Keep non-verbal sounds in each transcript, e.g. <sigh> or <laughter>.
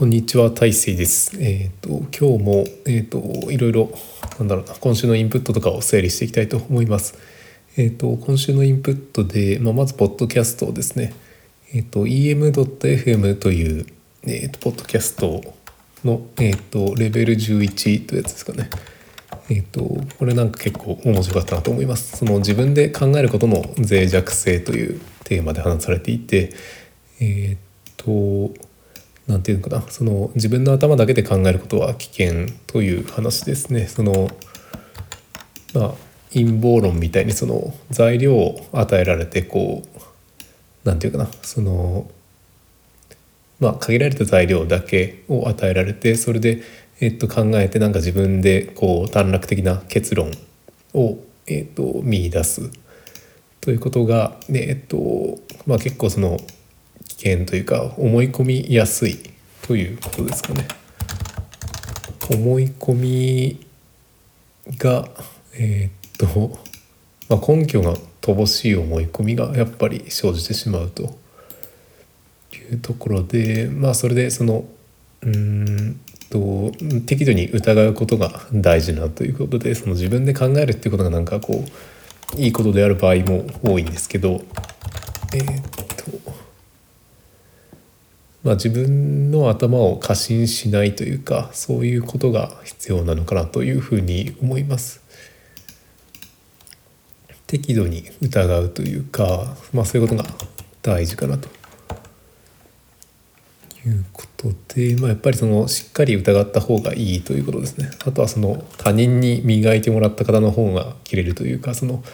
こんにちは、大成です。えっ、と今日もえっ、といろいろなんだろうな今週のインプットとかを整理していきたいと思います。えっ、と今週のインプットでまあまずポッドキャストをですね。えっ、と em.fm というえっ、とポッドキャストのえっ、とレベル11というやつですかね。えっ、とこれなんか結構面白かったなと思います。その自分で考えることの脆弱性というテーマで話されていて、えっ、となんていうのかなその自分の頭だけで考えることは危険という話ですね。そのまあ陰謀論みたいにその材料を与えられてこうなんていうかなそのまあ限られた材料だけを与えられてそれで、えっと、考えてなんか自分でこう短絡的な結論を、えっと、見出すということが、ねえっとまあ、結構その険というか思い込みやすいということですかね。思い込みがえーっと、まあ、根拠が乏しい思い込みがやっぱり生じてしまうというところでまあそれでそのうーんと適度に疑うことが大事なということでその自分で考えるっていうことがなんかこういいことである場合も多いんですけどえーっとまあ自分の頭を過信しないというかそういうことが必要なのかなというふうに思います。適度に疑うというか、まあ、そういうことが大事かなということで、まあ、やっぱりそのしっかり疑った方がいいということですね。あとはその他人に磨いてもらった方の方が切れるというかその思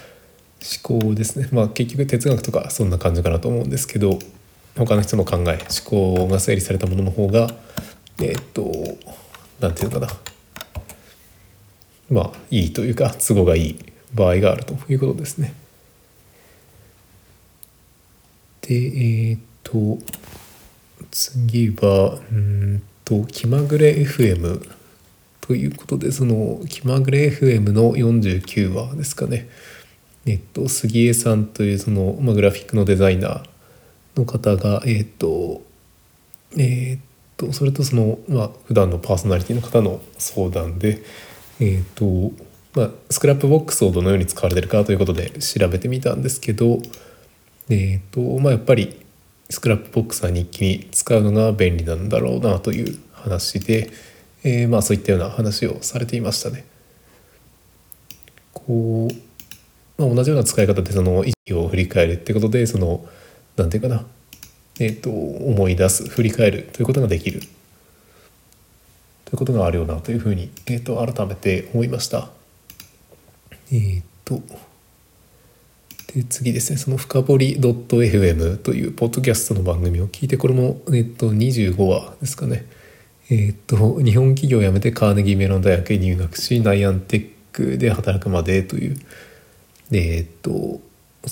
考ですね。まあ結局哲学とかそんな感じかなと思うんですけど他の人の考え思考が整理されたものの方がえっとなんていうかなまあいいというか都合がいい場合があるということですね。でえーっと次はうんと気まぐれ FM ということでその気まぐれ FM の49話ですかね。えっと杉江さんというその、まあ、グラフィックのデザイナーの方がえっとえっとそれとそのまあ普段のパーソナリティの方の相談でえっとまあスクラップボックスをどのように使われてるかということで調べてみたんですけどえっとまあやっぱりスクラップボックスは日記に使うのが便利なんだろうなという話で、えーまあそういったような話をされていましたね。こう、まあ、同じような使い方でその意識を振り返るってことでそのなんていうかなえっ、と思い出す振り返るということができるということがあるよなというふうに、えー、と改めて思いました。えっ、とで次ですねその「深掘り .fm」というポッドキャストの番組を聞いてこれも、えっと25話ですかね。えっと日本企業を辞めてカーネギーメロン大学へ入学しナイアンテックで働くまでというえっと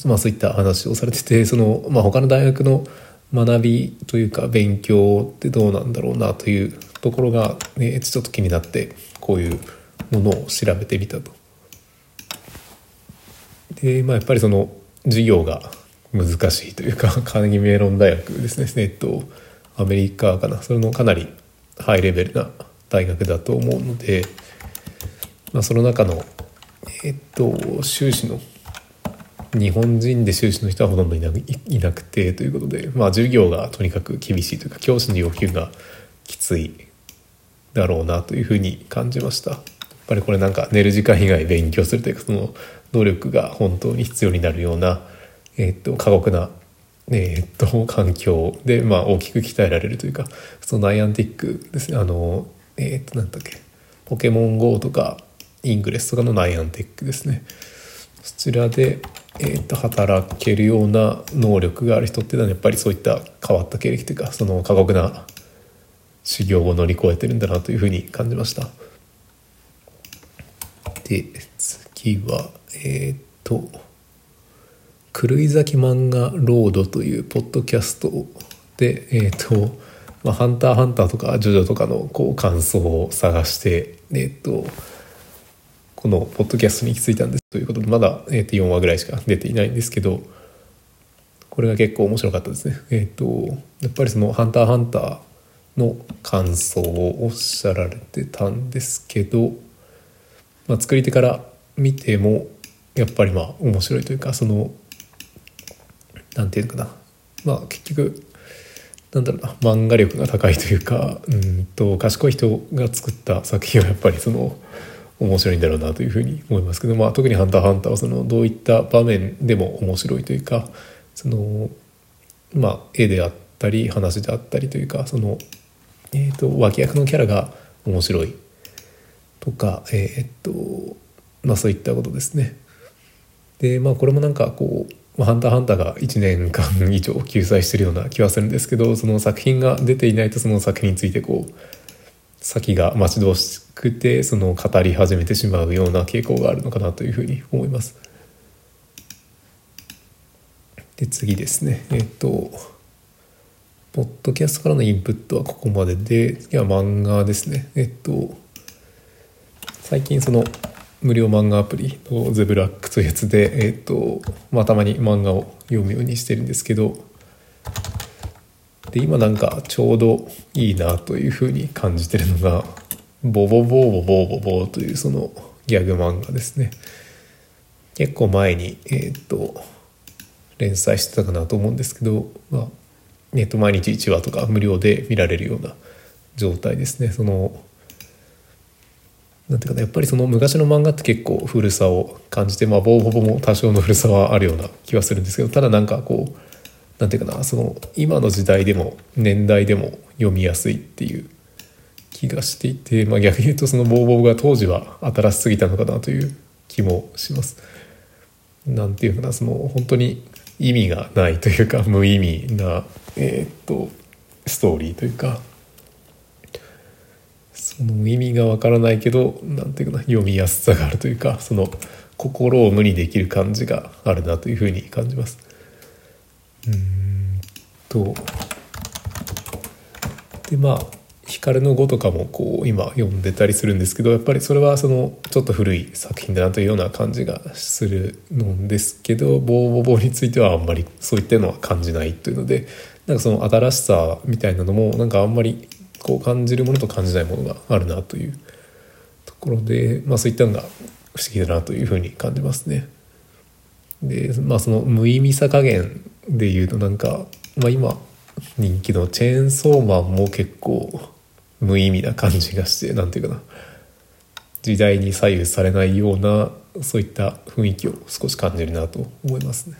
まあそういった話をされてて <laughs> その、まあ、他の大学の学びというか勉強ってどうなんだろうなというところが、ね、ちょっと気になってこういうものを調べてみたと。でまあやっぱりその授業が難しいというか <laughs> カーネギメロン大学ですね。えっとアメリカかな。それのかなりハイレベルな大学だと思うので、まあ、その中のえっと修士の日本人で修士の人はほとんどいないなくてということで、まあ、授業がとにかく厳しいというか教師の要求がきついだろうなというふうに感じました。やっぱりこれなんか寝る時間以外勉強するというかその努力が本当に必要になるような、えっと過酷な、えっと環境で、まあ、大きく鍛えられるというかそのナイアンティックですねあのえっとなんだっけポケモン GO とかイングレスとかのナイアンティックですねそちらで、えー、と働けるような能力がある人っていうのはやっぱりそういった変わった経歴というかその過酷な修行を乗り越えてるんだなというふうに感じました。で次はえっ、と「狂い咲き漫画ロード」というポッドキャストでえっ、とまあ、ハンターハンターとかジョジョとかのこう感想を探してえっ、とこのポッドキャストに行き着いたんです。ということでまだ、えー、と4話ぐらいしか出ていないんですけどこれが結構面白かったですね。えっ、とやっぱりその「ハンターハンター」の感想をおっしゃられてたんですけど、まあ、作り手から見てもやっぱりまあ面白いというかそのなんていうのかな。まあ結局なんだろうな。漫画力が高いというかうんと賢い人が作った作品はやっぱりその面白いんだろうなというふうに思いますけど、まあ、特に「ハンターハンター」はそのどういった場面でも面白いというかそのまあ絵であったり話であったりというかその、えーと、脇役のキャラが面白いとかえっ、とまあそういったことですね。でまあこれもなんかこう、ハンターハンターが1年間以上救済してるような気はするんですけどその作品が出ていないとその作品についてこう先が待ち遠しくてその語り始めてしまうような傾向があるのかなというふうに思います。で次ですねえっとポッドキャストからのインプットはここまでで次は漫画ですねえっと最近その無料漫画アプリのゼブラックというやつで、えーとまあ、たまに漫画を読むようにしてるんですけどで今なんかちょうどいいなというふうに感じてるのが「ボボボーボボーボボ」というそのギャグ漫画ですね。結構前に、えーと、連載してたかなと思うんですけど、まあえーと毎日1話とか無料で見られるような状態ですね。そのなんていうかなやっぱりその昔の漫画って結構古さを感じてまあボーボボも多少の古さはあるような気はするんですけどただなんかこうなんていうかなその今の時代でも年代でも読みやすいっていう気がしていて、まあ、逆に言うとそのボーボーが当時は新しすぎたのかなという気もします。なんていうかなその本当に意味がないというか無意味な、えー、っとストーリーというかその意味がわからないけど何ていうかな読みやすさがあるというかその心を無にできる感じがあるなというふうに感じます。うんとでまあ「光の碁」とかもこう今読んでたりするんですけどやっぱりそれはそのちょっと古い作品だなというような感じがするんですけど「ボーボボ」についてはあんまりそういったのは感じないというのでなんかその新しさみたいなのもなんかあんまりこう感じるものと感じないものがあるなというところで、まあ、そういったのが不思議だなというふうに感じますね。でまあその無意味さ加減で言うとなんか、まあ、今人気のチェーンソーマンも結構無意味な感じがして何て言うかな時代に左右されないようなそういった雰囲気を少し感じるなと思いますね。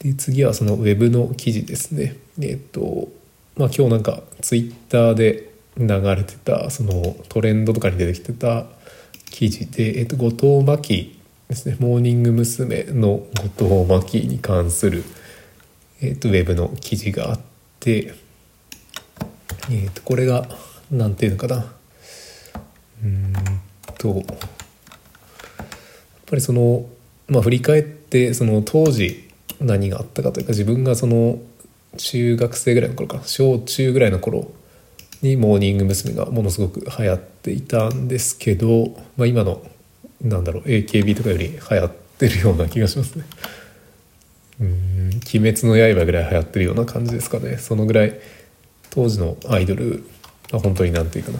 で次はそのウェブの記事ですね。えっ、とまあ、今日なんかツイッターで流れてたそのトレンドとかに出てきてた記事で、えっと、後藤真希ですねモーニング娘。の後藤真希に関する、えっと、ウェブの記事があって、えっと、これが何ていうのかなうんとやっぱりその、まあ、振り返ってその当時何があったかというか自分がその中学生ぐらいの頃か小中ぐらいの頃にモーニング娘。がものすごく流行っていたんですけど、まあ、今のなんだろう AKB とかより流行ってるような気がしますね。うん「鬼滅の刃」ぐらい流行ってるような感じですかねそのぐらい当時のアイドルは本当に何て言うかな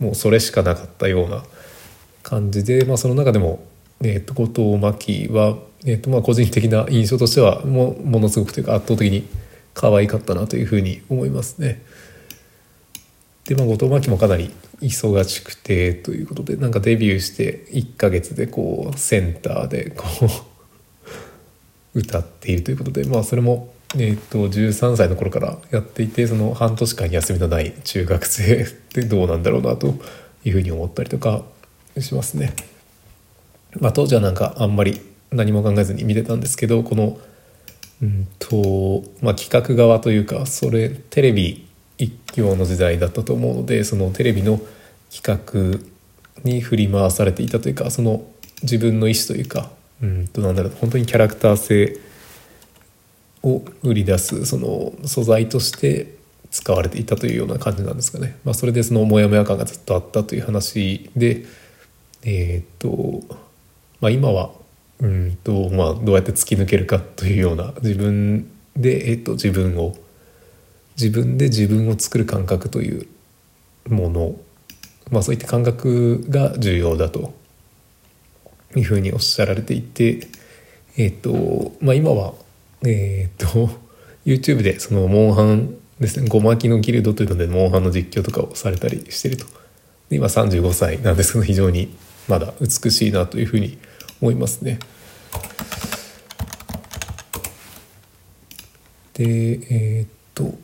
もうそれしかなかったような感じで、まあ、その中でも、えー、と後藤真希は、えーとまあ、個人的な印象としてはもものすごくというか圧倒的に可愛かったなというふうに思いますね。でまあ後藤真希もかなり忙しくてということでなんかデビューして1ヶ月でこうセンターでこう歌っているということでまあそれも、えー、と13歳の頃からやっていてその半年間休みのない中学生ってどうなんだろうなというふうに思ったりとかしますね。まあ、当時はなんかあんまり何も考えずに見てたんですけどこのうんとまあ、企画側というかそれテレビ一強の時代だったと思うのでそのテレビの企画に振り回されていたというかその自分の意思というかうんとなんだろう本当にキャラクター性を売り出すその素材として使われていたというような感じなんですかね。まあ、それでそのモヤモヤ感がずっとあったという話でえっ、とまあ今はうんとまあ、どうやって突き抜けるかというような自分で、えっと、自分を自分で自分を作る感覚というもの、まあ、そういった感覚が重要だと。いうふうにおっしゃられていて、えっ、とまあ、今は、えっ、と YouTube でそのモンハンですね。ごまきのギルドというのでモンハンの実況とかをされたりしてると。今35歳なんですけど非常にまだ美しいなというふうに思いますね。でえー、っと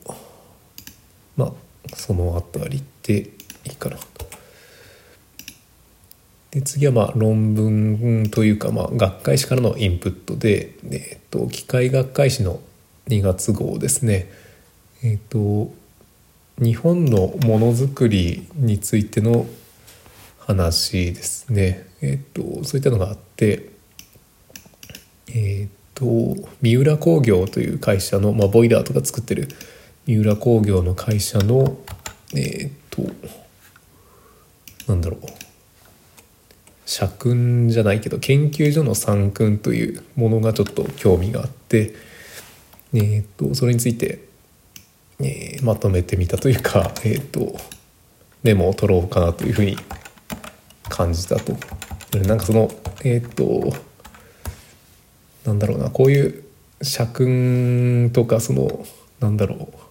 まあその辺りでいいかなとで次はまあ論文というかまあ学会誌からのインプットで、え、っと機械学会誌の2月号ですねえっと日本のものづくりについての話ですね。えっとそういったのがあってえっと三浦工業という会社の、まあ、ボイラーとか作ってる三浦工業の会社のえっとなんだろう社訓じゃないけど研究所の参訓というものがちょっと興味があってえっとそれについてえー、まとめてみたというか、えーと、メモを取ろうかなというふうに感じたと。なんかそのえっ、となんだろうなこういう社訓とかそのなんだろう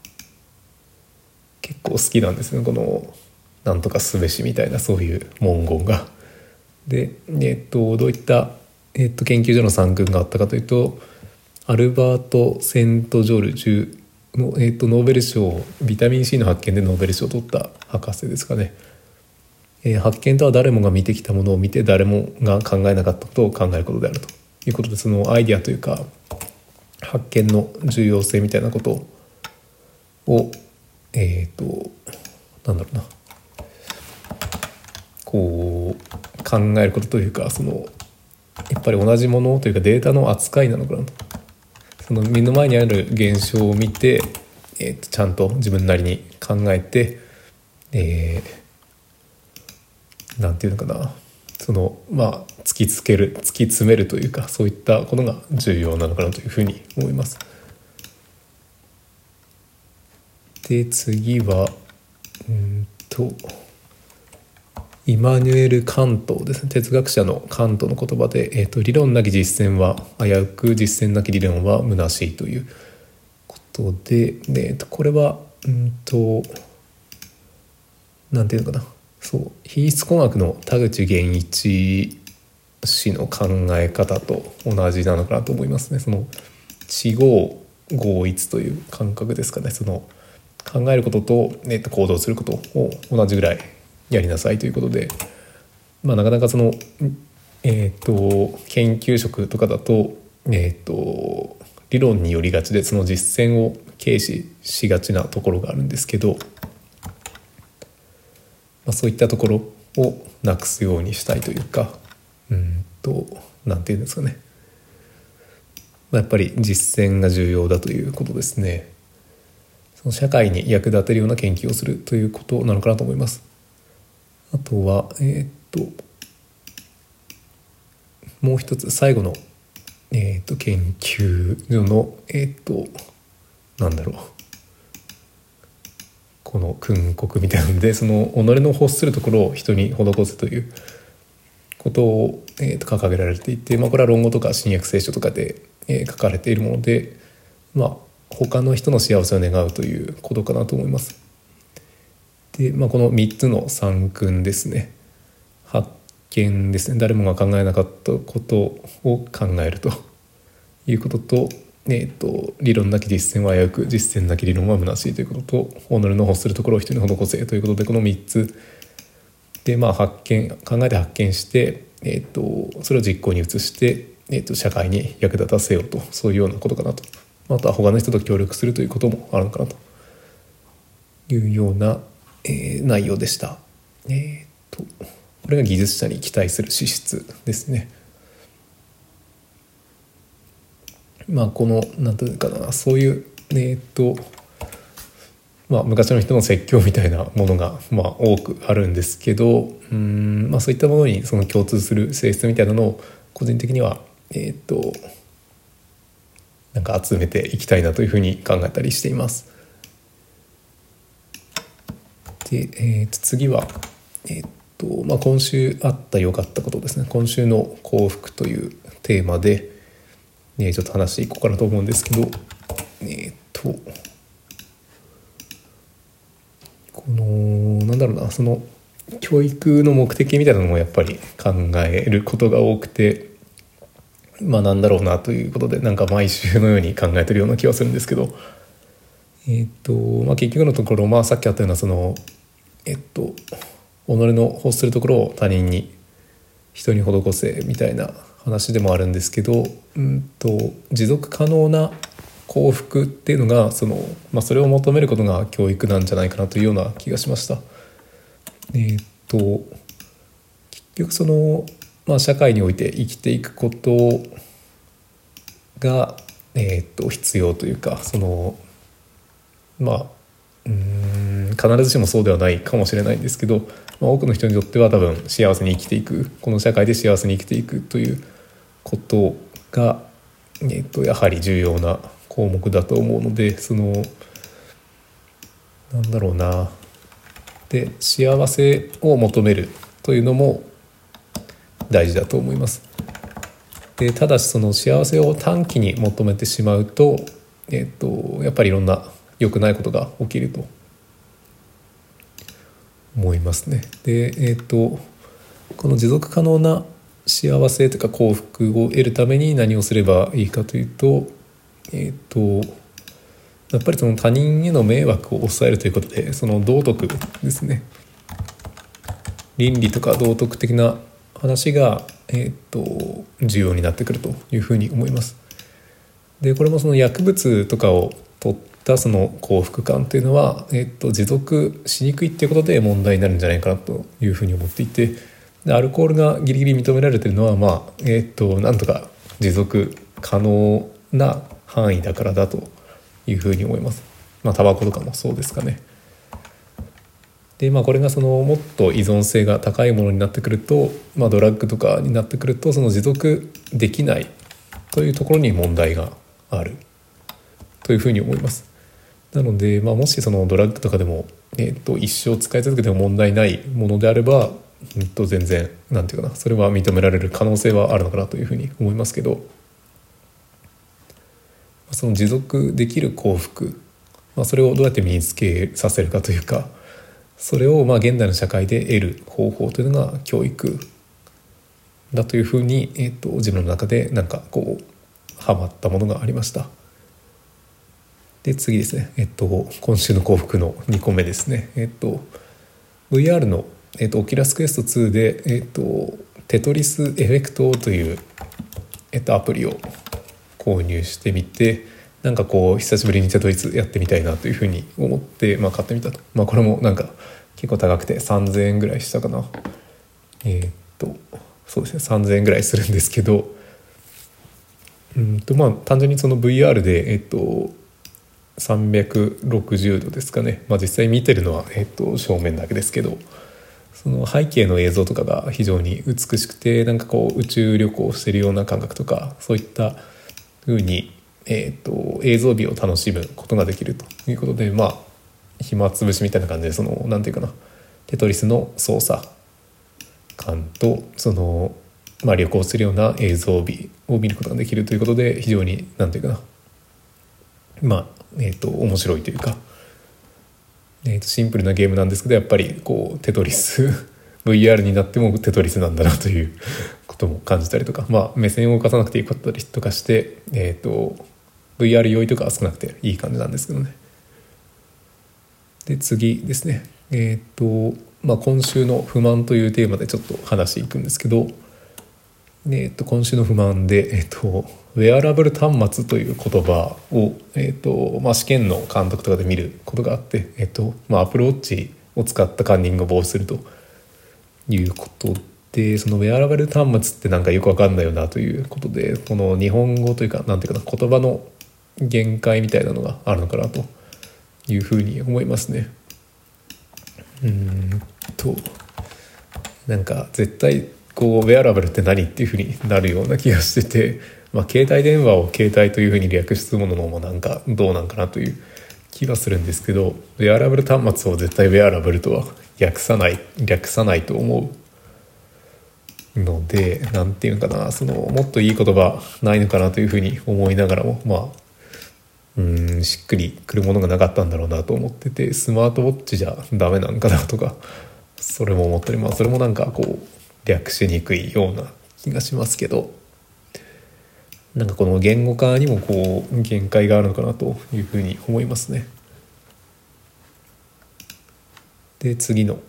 結構好きなんですねこの「なんとかすべし」みたいなそういう文言が。で、えっ、とどういった、えっ、と研究所の参訓があったかというとアルバート・セント・ジョルジュの、えーと、ノーベル賞ビタミン C の発見でノーベル賞を取った博士ですかね、え、発見とは誰もが見てきたものを見て誰もが考えなかったことを考えることであるということでそのアイディアというか発見の重要性みたいなことをえっ、ー、となんだろうな。こう考えることというかそのやっぱり同じものというかデータの扱いなのかなと。その目の前にある現象を見て、えー、とちゃんと自分なりに考えて、えー、なんていうのかな。そのまあ突きつける突き詰めるというかそういったことが重要なのかなというふうに思います。で次はうんと。イマニュエル・カントですね哲学者のカントの言葉で、えーと、理論なき実践は危うく実践なき理論は虚しいということでで、えーと、これはうんとなんていうのかなそう品質工学の田口源一氏の考え方と同じなのかなと思いますね。その地合合一という感覚ですかねその考えることと,、えー、と行動することを同じぐらいやりなさいということで、まあ、なかなかその、えーと、研究職とかだと,、えーと、理論によりがちでその実践を軽視しがちなところがあるんですけど、まあ、そういったところをなくすようにしたいというかうんと何て言うんですかね、まあ、やっぱり実践が重要だということですね。その社会に役立てるような研究をするということなのかなと思います。あとはえっ、ともう一つ最後の、えーと、研究所のえっ、となんだろうこの訓告みたいなのでその己の欲するところを人に施すということを、えー、と掲げられていて、まあ、これは論語とか新約聖書とかで、えー、書かれているもので、まあ、他の人の幸せを願うということかなと思います。で、まあ、この3つの三訓ですね。発見ですね。誰もが考えなかったことを考えるということと,、えーと、理論なき実践は危うく実践なき理論は虚しいということと己の欲するところを人に施せということでこの3つで、まあ、発見考えて発見して、えーと、それを実行に移して、えーと社会に役立たせようとそういうようなことかなと。あとは他の人と協力するということもあるのかなというようなえー、内容でした。えー、っとこれが技術者に期待する資質ですね。まあこの何ていうかなそういうえー、っとまあ、昔の人の説教みたいなものが、まあ、多くあるんですけどうん、まあ、そういったものにその共通する性質みたいなのを個人的には、えー、っとなんか集めていきたいなというふうに考えたりしています。で、えー、と次は、えーとまあ、今週あった良かったことですね今週の幸福というテーマで、ね、ちょっと話していこうかなと思うんですけどえっ、ー、とこのなんだろうなその教育の目的みたいなのもやっぱり考えることが多くてまあなんだろうなということでなんか毎週のように考えてるような気はするんですけどえっ、と、まあ、結局のところ、まあ、さっきあったようなそのえっと己の欲するところを他人に人に施せみたいな話でもあるんですけど、うんと、持続可能な幸福っていうのがその、まあ、それを求めることが教育なんじゃないかなというような気がしました。えっと結局その、まあ、社会において生きていくことが、えっと必要というかそのまあうん必ずしもそうではないかもしれないんですけど、まあ、多くの人にとっては多分幸せに生きていくこの社会で幸せに生きていくということが、えっと、やはり重要な項目だと思うのでそのなんだろうな。で幸せを求めるというのも大事だと思います。でただしその幸せを短期に求めてしまうと,、えっとやっぱりいろんな良くないことが起きると思いますね。でえっ、とこの持続可能な幸せというか幸福を得るために何をすればいいかというとえっ、とやっぱりその他人への迷惑を抑えるということでその道徳ですね倫理とか道徳的な話が、えーと重要になってくるというふうに思います。でこれもその薬物とかを取ったその幸福感っていうのは、えっと、持続しにくいっていうことで問題になるんじゃないかなというふうに思っていてアルコールがギリギリ認められてるのはまあえっとなんとか持続可能な範囲だからだというふうに思います。まあタバコとかもそうですかね。でまあこれがそのもっと依存性が高いものになってくると、まあ、ドラッグとかになってくるとその持続できないというところに問題があるというふうに思います。なので、まあ、もしそのドラッグとかでも、えー、と一生使い続けても問題ないものであれば、うん、と全然なんていうかなそれは認められる可能性はあるのかなというふうに思いますけどその持続できる幸福、まあ、それをどうやって身につけさせるかというかそれをまあ現代の社会で得る方法というのが教育だというふうに、えー、と自分の中でなんかこうハマったものがありました。で次ですね、えっと、今週の幸福の2個目ですね、えっと、VR の、えっと、オキラスクエスト2で、えっと、テトリスエフェクトという、えっと、アプリを購入してみてなんかこう久しぶりにテトリスやってみたいなというふうに思って、まあ、買ってみたと、まあ、これもなんか結構高くて3000円ぐらいしたかな。えー、っとそうですね。3000円ぐらいするんですけど。うんとまあ単純にその VR でえっと360度ですかね、まあ、実際見てるのは、えっと、正面だけですけど。その背景の映像とかが非常に美しくてなんかこう宇宙旅行してるような感覚とかそういった風に、えっと、映像美を楽しむことができるということでまあ暇つぶしみたいな感じでそのなんていうかなテトリスの操作感とその、まあ、旅行するような映像美を見ることができるということで非常になんていうかなまあえーと、面白いというか、えーと、シンプルなゲームなんですけどやっぱりこうテトリス <laughs> VR になってもテトリスなんだなということも感じたりとか、まあ、目線を動かさなくていいかったりとかして、えーと、VR 用意とかは少なくていい感じなんですけどね。で次ですねえっ、とまあ今週の不満というテーマでちょっと話していくんですけど、えー、と今週の不満で、えー、とウェアラブル端末という言葉を、えーとまあ、試験の監督とかで見ることがあって、えーとまあ、アプローチを使ったカンニングを防止するということでそのウェアラブル端末ってなんかよくわかんないよなということでこの日本語というかなんていうかな言葉の限界みたいなのがあるのかなと。いうふうに思いますね。うんと。なんか絶対こうウェアラブルって何っていうふうになるような気がしてて。まあ、携帯電話を携帯というふうに略すものもなんかどうなんかなという気はするんですけど。ウェアラブル端末を絶対ウェアラブルとは略さない略さないと思うので何て言うのかな。そのもっといい言葉ないのかなというふうに思いながらもまあうんしっくりくるものがなかったんだろうなと思っててスマートウォッチじゃダメなんかなとかそれも思ったりまあそれもなんかこう略しにくいような気がしますけどなんかこの言語化にもこう限界があるのかなというふうに思いますね。で次の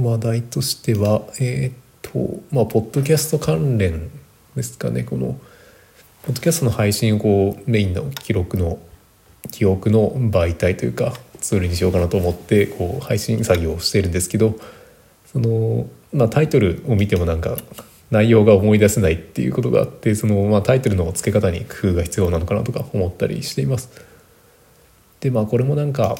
話題としてはえー、っとまあポッドキャスト関連ですかねこのポッドキャストの配信をこうメインの記録の記憶の媒体というかツールにしようかなと思ってこう配信作業をしているんですけどその、まあ、タイトルを見てもなんか内容が思い出せないっていうことがあってその、まあ、タイトルの付け方に工夫が必要なのかなとか思ったりしています。でまあこれもなんか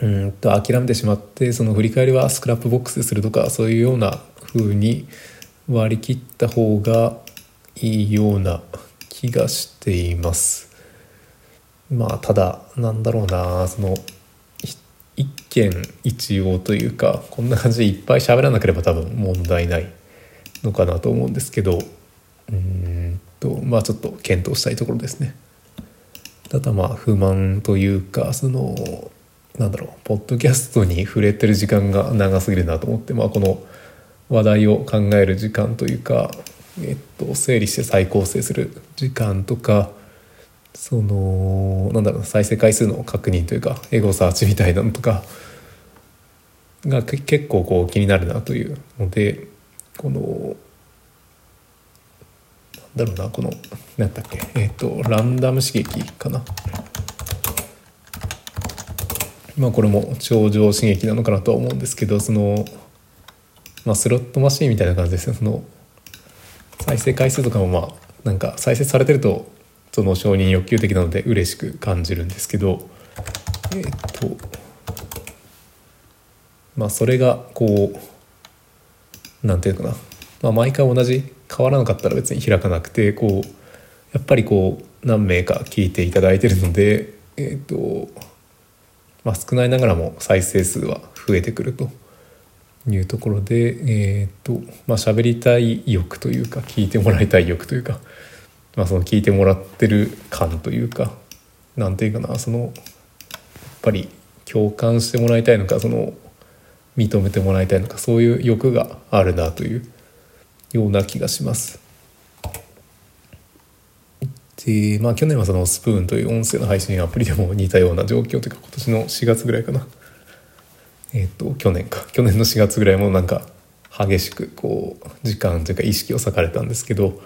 うんと諦めてしまってその振り返りは Scrapbox でするとかそういうような風に割り切った方がいいような気がしています。まあただなんだろうなその一見一応というかこんな感じでいっぱい喋らなければ多分問題ないのかなと思うんですけどうんとまあちょっと検討したいところですね。ただまあ不満というかそのなんだろうポッドキャストに触れてる時間が長すぎるなと思って、まあ、この話題を考える時間というか、えっと、整理して再構成する時間とかそのなんだろう再生回数の確認というかエゴサーチみたいなのとかが結構こう気になるなという。のでこのなんだろうなこの何だっけえっ、ー、とランダム刺激かな。まあこれも頂上刺激なのかなとは思うんですけどそのまあスロットマシンみたいな感じですよその再生回数とかもまあなんか再生されてるとその承認欲求的なので嬉しく感じるんですけどえっ、とまあそれがこうなんていうのかな、まあ、毎回同じ変わらなかったら別に開かなくてこうやっぱりこう何名か聞いていただいてるのでえっ、とまあ少ないながらも再生数は増えてくるというところでえっ、とまあ喋りたい欲というか聞いてもらいたい欲というかまあ、その聞いてもらってる感というかなんていうかなそのやっぱり共感してもらいたいのかその認めてもらいたいのかそういう欲があるなというような気がします。でまあ去年はそのスプーンという音声の配信アプリでも似たような状況というか今年の4月ぐらいかなえっ、と去年か去年の4月ぐらいもなんか激しくこう時間というか意識を割かれたんですけど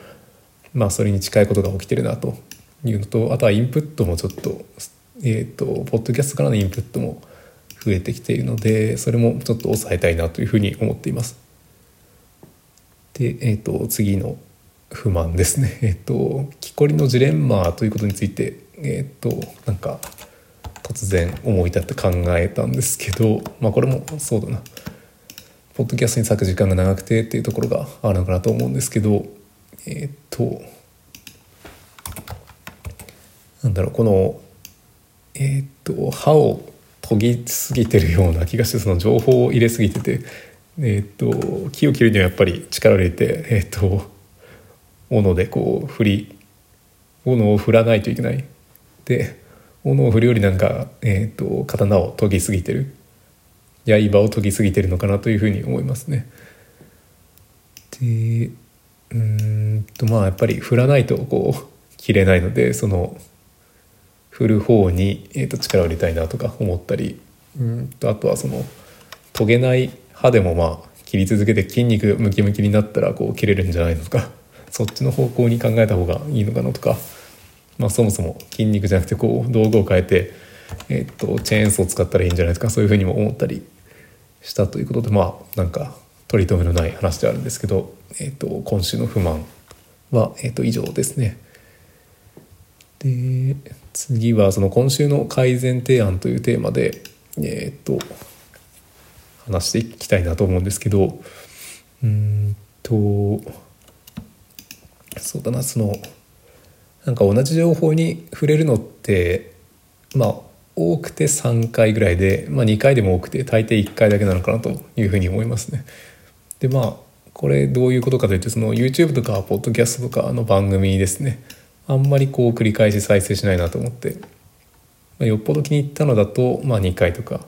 まあ、それに近いことが起きてるなというのとあとはインプットもちょっと,、えーと、ポッドキャストからのインプットも増えてきているのでそれもちょっと抑えたいなというふうに思っています。で、えーと、次の不満ですね。<laughs> えっ、ー、と木こりのジレンマということについてえっ、ー、となんか突然思い立って考えたんですけどまあこれもそうだなポッドキャストに割く時間が長くてっていうところがあるのかなと思うんですけどえっ、となんだろうこのえっ、と歯を研ぎすぎてるような気がしてその情報を入れすぎててえっ、と木を切るにはやっぱり力を入れてえっ、と斧でこう振り斧を振らないといけないで斧を振るよりなんか、えーと、刀を研ぎすぎてる刃を研ぎすぎてるのかなというふうに思いますね。でうんとまあやっぱり振らないとこう切れないのでその振る方に、えー、と力を入れたいなとか思ったりうんとあとはその研げない刃でもまあ切り続けて筋肉ムキムキになったらこう切れるんじゃないのとか <laughs> そっちの方向に考えた方がいいのかなとか、まあ、そもそも筋肉じゃなくてこう道具を変えて、えー、とチェーンソー使ったらいいんじゃないですかそういうふうにも思ったりしたということでまあなんか取り留めのない話であるんですけど、えーと、今週の不満は、えーと、以上ですね。で次はその今週の改善提案というテーマで、えーと、話していきたいなと思うんですけどうんとそうだなそのなんか同じ情報に触れるのってまあ多くて3回ぐらいで、まあ、2回でも多くて大抵1回だけなのかなというふうに思いますね。でまあこれどういうことかというとその YouTube とかポッドキャストとかの番組ですね。あんまりこう繰り返し再生しないなと思って、まあ、よっぽど気に入ったのだと、まあ、2回とか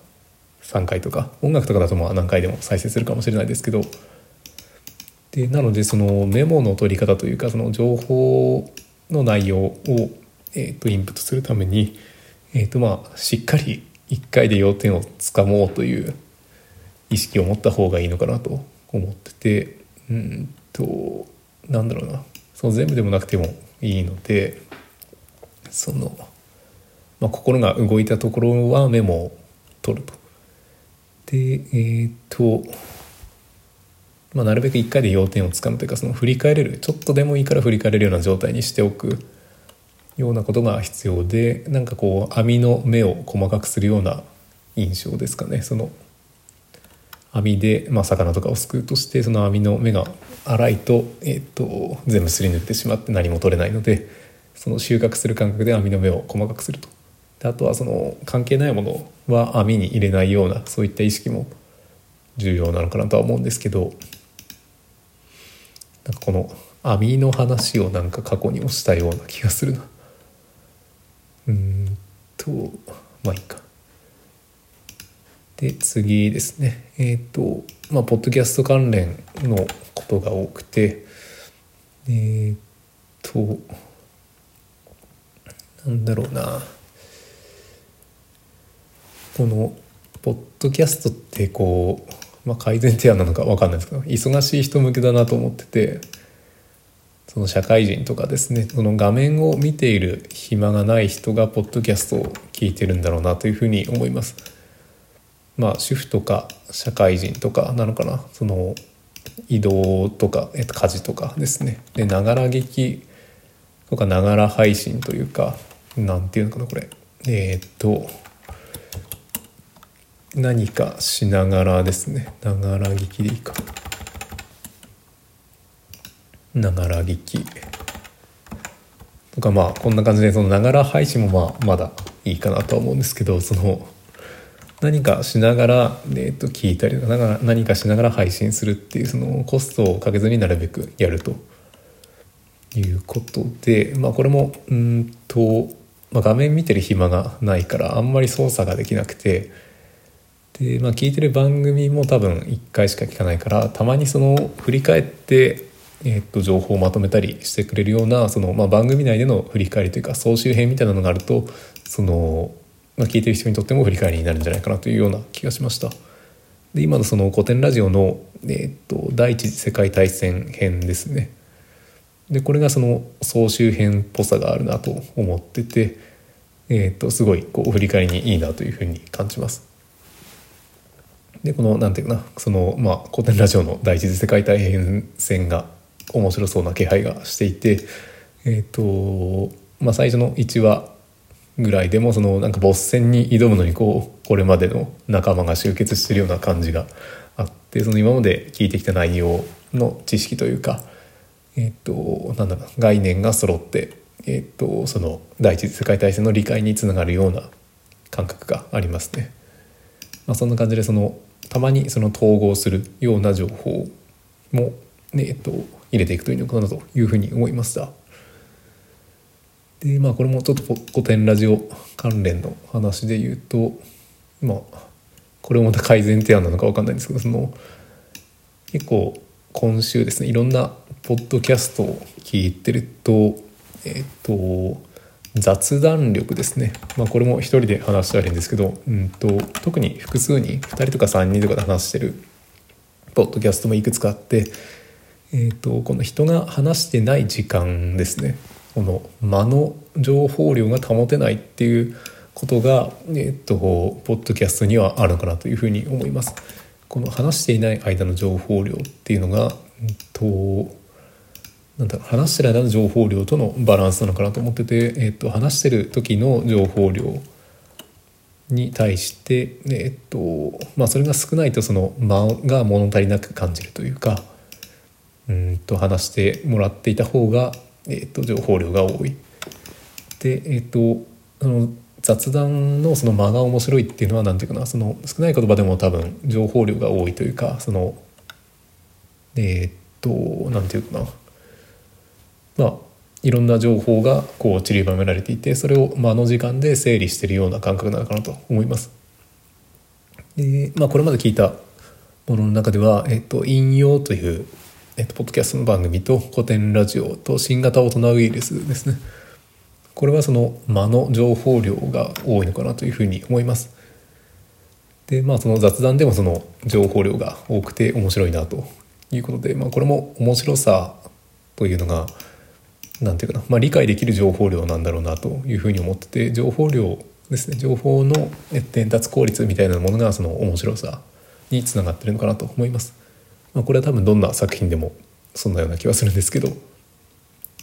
3回とか音楽とかだとまあ何回でも再生するかもしれないですけど。でなのでそのメモの取り方というかその情報の内容を、えー、とインプットするために、えーとまあ、しっかり1回で要点をつかもうという意識を持った方がいいのかなと思っててうんとなんだろうな。その全部でもなくてもいいのでその、まあ、心が動いたところはメモを取ると。でえっ、とまあ、なるべく1回で要点をつかむというかその振り返れるちょっとでもいいから振り返れるような状態にしておく。ようなことが必要でなんかこう網の目を細かくするような印象ですかね。その網で、まあ、魚とかをすくうとしてその網の目が粗いと,、えーと、全部すり抜けてしまって何も取れないのでその収穫する感覚で網の目を細かくすると。であとはその関係ないものは網に入れないようなそういった意識も重要なのかなとは思うんですけどなんかこの網の話をなんか過去にもしたような気がするな。うんとまあいいか。で次ですねえっ、ー、とまあポッドキャスト関連のことが多くてえっ、ー、となんだろうなこのポッドキャストってこう、まあ、改善提案なのか分かんないですけど忙しい人向けだなと思っててその社会人とかですねその画面を見ている暇がない人がポッドキャストを聞いてるんだろうなというふうに思います。まあ主婦とか社会人とかなのかな？その移動とか、えっと、家事とかですね。でながら劇とかながら配信というかなんていうのかなこれ。えー、っと何かしながらですね。ながら劇でいいか。ながら劇。とかまあこんな感じでそのながら配信もまあまだいいかなとは思うんですけどその何かしながら、えー、と聞いたりとか何かしながら配信するっていうそのコストをかけずになるべくやると。いうことで、まあ、これもうんと、まあ、画面見てる暇がないからあんまり操作ができなくて。で、まあ、聞いてる番組も多分1回しか聞かないからたまにその振り返ってえー、と情報をまとめたりしてくれるようなその、まあ、番組内での振り返りというか総集編みたいなのがあるとそのまあ、聞いてる人にとっても振り返りになるんじゃないかなというような気がしました。で今のその古典ラジオの、えー、っと第一次世界大戦編ですね。でこれがその総集編っぽさがあるなと思ってて、えー、っとすごいこう振り返りにいいなというふうに感じます。でこのなんていうかなその、まあ、古典ラジオの第一次世界大戦が面白そうな気配がしていてえっ、とまあ最初の1話ぐらいでもそのなんかボス戦に挑むのにこうこれまでの仲間が集結してるような感じがあってその今まで聞いてきた内容の知識というか、えっ、となんだろう概念が揃って、えっ、とその第一次世界大戦の理解につながるような感覚がありますね。まあ、そんな感じでそのたまにその統合するような情報も、ねえっと、入れていくといいのかなというふうに思いました。でまあこれもちょっと古典ラジオ関連の話で言うとまあこれもまた改善提案なのか分かんないんですけどその結構今週ですねいろんなポッドキャストを聞いてるとえっ、と雑談力ですね、まあ、これも一人で話してあるんですけど、うんと、特に複数人2人とか3人とかで話してるポッドキャストもいくつかあって、えーとこの人が話してない時間ですね。この間の情報量が保てないっていうことが、えっと、ポッドキャストにはあるのかなというふうに思います。この話していない間の情報量っていうのが、えっと、なんだ話してる間の情報量とのバランスなのかなと思ってて、えっと、話してる時の情報量に対して、えっとまあ、それが少ないとその間が物足りなく感じるというかうんと話してもらっていた方がえーと、情報量が多い。で、えーと、あの雑談のその間が面白いっていうのは何て言うかなその少ない言葉でも多分情報量が多いというかそのえー、っと何て言うかなまあいろんな情報がこう散りばめられていてそれを間の時間で整理しているような感覚なのかなと思います。でまあ、これまで聞いたものの中では、えっと、引用という、えっと、ポッドキャストの番組と古典ラジオと新型大人ウイルスですね。これはその間の情報量が多いのかなというふうに思います。でまあその雑談でもその情報量が多くて面白いなということで、まあ、これも面白さというのが何て言うかな、まあ、理解できる情報量なんだろうなというふうに思ってて情報量ですね。情報の伝達効率みたいなものがその面白さにつながってるのかなと思います。まあ、これは多分どんな作品でもそんなような気はするんですけど、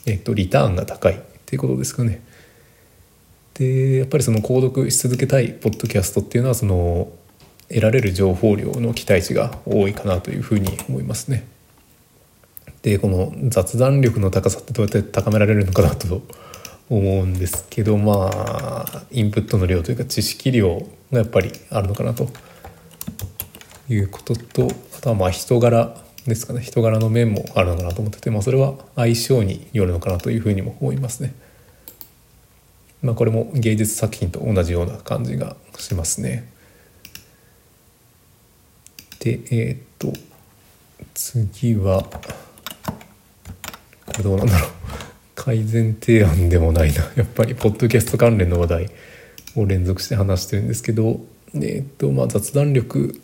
えっと、リターンが高いっていうことですかね。でやっぱりその購読し続けたいポッドキャストっていうのはその得られる情報量の期待値が多いかなというふうに思いますね。でこの雑談力の高さってどうやって高められるのかなと思うんですけどまあインプットの量というか知識量がやっぱりあるのかなということととはまあ人柄ですかね人柄の面もあるのかなと思ってて、まあ、それは相性によるのかなというふうにも思いますね。まあ、これも芸術作品と同じような感じがしますね。でえー、っと次はこれどうなんだろう改善提案でもないな <laughs> やっぱりポッドキャスト関連の話題を連続して話してるんですけどえー、っとまあ雑談力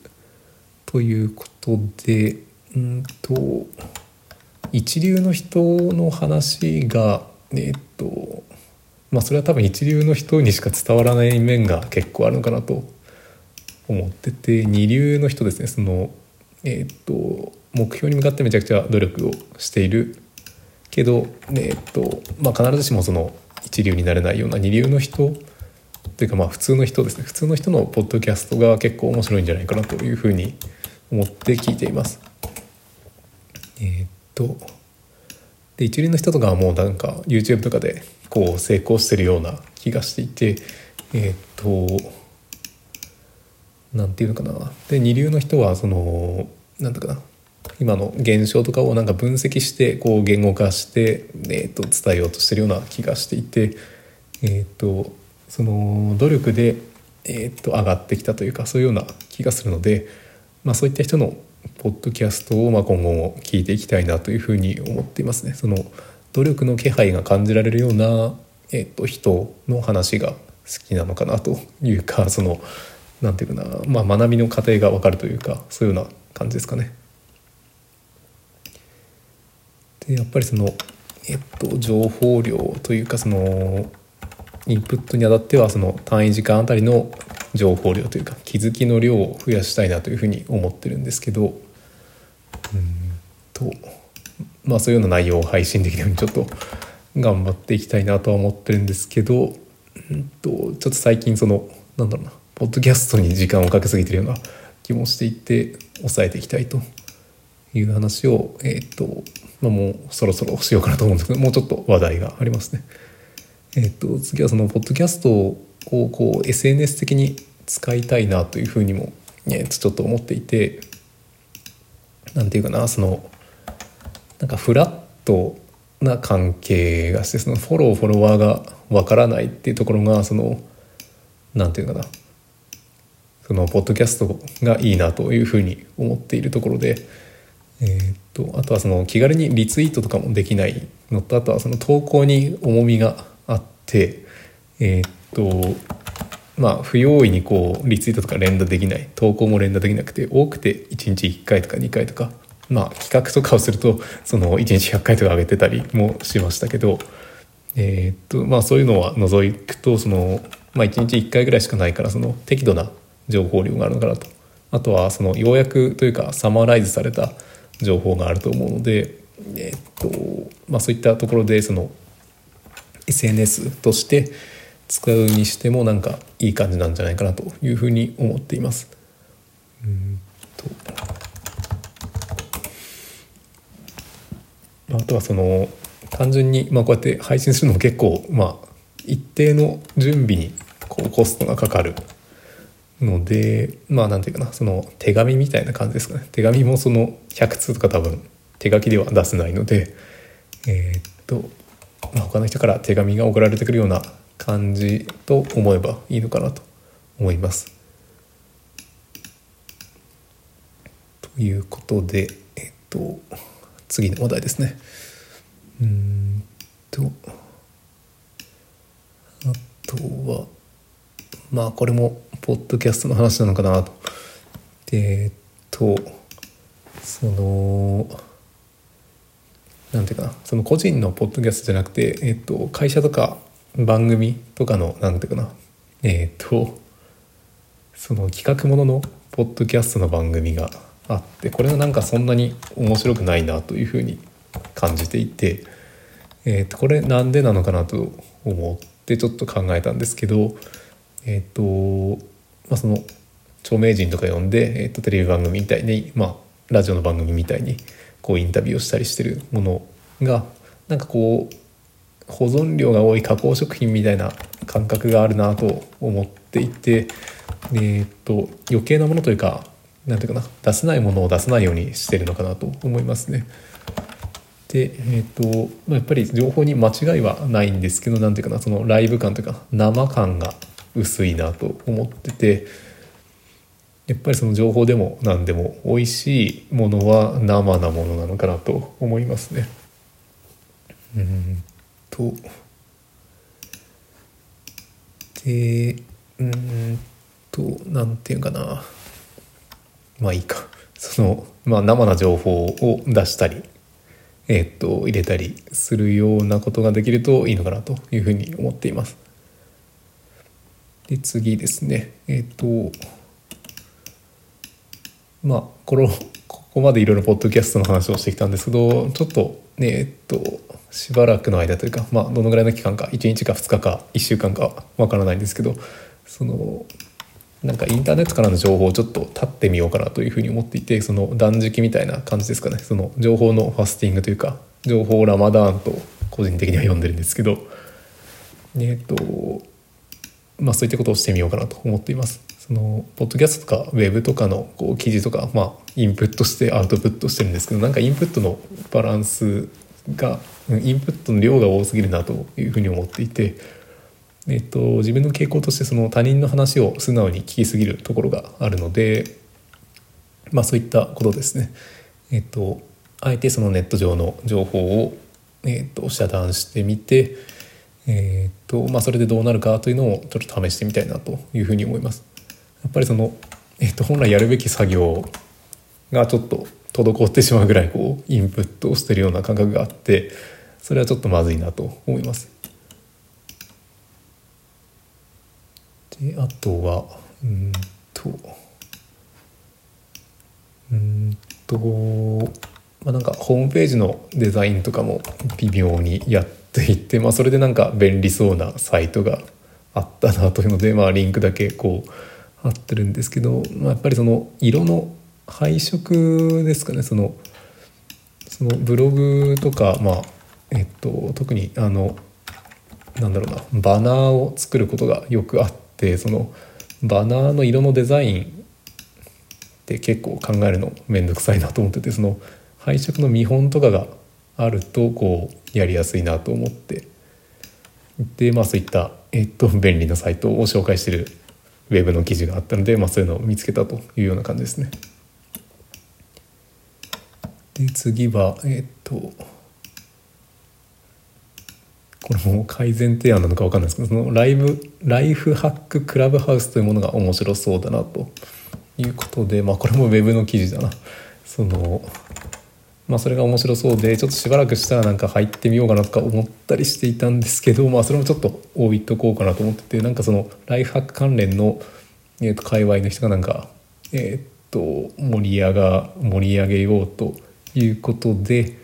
ということでうんと一流の人の話がえっとまあそれは多分一流の人にしか伝わらない面が結構あるのかなと思ってて二流の人ですね。そのえっと目標に向かってめちゃくちゃ努力をしている。けど、えっとまあ、必ずしもその一流になれないような二流の人というかまあ普通の人ですね。普通の人のポッドキャストが結構面白いんじゃないかなというふうに思いますって聞いています。えー、っとで一流の人とかはもうなんか YouTube とかでこう成功してるような気がしていてえー、っと何て言うのかなで二流の人はその何て言うかな今の現象とかをなんか分析してこう言語化して、えー、と伝えようとしてるような気がしていて、えー、とその努力で、えー、と上がってきたというかそういうような気がするのでまあ、そういった人のポッドキャストをまあ今後も聞いていきたいなというふうに思っていますね。その努力の気配が感じられるような、えっと、人の話が好きなのかなというかそのなんていうかな、まあ、学びの過程が分かるというかそういうような感じですかね。でやっぱりその、えっと、情報量というかそのインプットにあたってはその単位時間あたりの情報量というか気づきの量を増やしたいなというふうに思ってるんですけどうんとまあそういうような内容を配信できるようにちょっと頑張っていきたいなとは思ってるんですけどうんとちょっと最近そのなんだろうなポッドキャストに時間をかけすぎてるような気もしていて抑えていきたいという話をえっ、と、まあ、もうそろそろしようかなと思うんですけどもうちょっと話題がありますね。えっ、と次はそのポッドキャストをこう SNS 的に使いたいなというふうにも、ね、ちょっと思っていて何て言うかなそのなんかフラットな関係がしてそのフォローフォロワーがわからないっていうところがその何て言うかなそのポッドキャストがいいなというふうに思っているところで、えー、っとあとはその気軽にリツイートとかもできないのとあとはその投稿に重みがあってえー、っとまあ不用意にこうリツイートとか連打できない投稿も連打できなくて多くて1日1回とか2回とかまあ企画とかをするとその1日100回とか上げてたりもしましたけどえー、っとまあそういうのは除くとその、まあ、1日1回ぐらいしかないからその適度な情報量があるのかなと。あとはその要約というかサマーライズされた情報があると思うのでえー、っとまあそういったところでその SNS として使うにしてもなんかいい感じなんじゃないかなというふうに思っています。うんとあとはその単純に、まあ、こうやって配信するのも結構、まあ、一定の準備にこうコストがかかるのでまあなんていうかなその手紙みたいな感じですかね手紙もその100通とか多分手書きでは出せないのでえー、っと、まあ、他の人から手紙が送られてくるような感じと思えばいいのかなと思います。ということでえっと次の話題ですね。うんとあとはまあこれもポッドキャストの話なのかなと。えっとそのなんていうかなその個人のポッドキャストじゃなくて、えっと、会社とか番組とかのなんていうかな。えっとその企画もののポッドキャストの番組があってこれがなんかそんなに面白くないなというふうに感じていて、えっとこれなんでなのかなと思ってちょっと考えたんですけどえっ、と、まあ、その著名人とか呼んで、えっ、と、テレビ番組みたいに、まあ、ラジオの番組みたいにこうインタビューをしたりしてるものがなんかこう保存量が多い加工食品みたいな感覚があるなと思っていて、えー、っと余計なものというか何ていうかな出せないものを出さないようにしてるのかなと思いますね。で、えーとまあ、やっぱり情報に間違いはないんですけど何ていうかなそのライブ感というか生感が薄いなと思っててやっぱりその情報でも何でも美味しいものは生なものなのかなと思いますね。うんとでうんとなんていうかな。まあいいか。<laughs> その、まあ、生な情報を出したりえ、っと入れたりするようなことができるといいのかなというふうに思っています。で次ですね。えっ、とまあこのここまでいろいろポッドキャストの話をしてきたんですけどちょっとねえっ、としばらくの間というかまあどのぐらいの期間か1日か2日か1週間かわからないんですけどそのなんかインターネットからの情報をちょっと立ってみようかなというふうに思っていてその断食みたいな感じですかねその情報のファスティングというか情報ラマダーンと個人的には読んでるんですけどえっ、とまあ、そういったことをしてみようかなと思っています。そのポッドキャストとかウェブとかのこう記事とか、まあ、インプットしてアウトプットしてるんですけどなんかインプットのバランスがインプットの量が多すぎるなというふうに思っていて、えっと、自分の傾向としてその他人の話を素直に聞きすぎるところがあるので、まあ、そういったことですね。えっと、あえてそのネット上の情報を、えっと、遮断してみてえ、っとまあ、それでどうなるかというのをちょっと試してみたいなというふうに思います。やっぱりその、え、っと本来やるべき作業がちょっと滞ってしまうぐらいこうインプットをしてるような感覚があってそれはちょっとまずいなと思います。であとはうんとうんとまあなんかホームページのデザインとかも微妙にやってって言って、まあ、それでなんか便利そうなサイトがあったなというので、まあ、リンクだけこう貼ってるんですけど、まあ、やっぱりその色の配色ですかね。そのそのブログとか、まあえっと、特にあのなんだろうな。バナーを作ることがよくあってそのバナーの色のデザインって結構考えるの面倒くさいなと思っててその配色の見本とかがあるとこうやりやすいなと思って。でまあそういった、えっと、便利なサイトを紹介してるウェブの記事があったので、まあ、そういうのを見つけたというような感じですね。で次はえっとこれも改善提案なのか分かんないですけどそのライブライフハッククラブハウスというものが面白そうだなということでまあこれもウェブの記事だな。そのまあ、それが面白そうでちょっとしばらくしたらなんか入ってみようかなとか思ったりしていたんですけど、まあ、それもちょっと置いとこうかなと思っててなんかそのライフハック関連の、えー、と界隈の人がなんか、えっと盛り上が盛り上げようということで、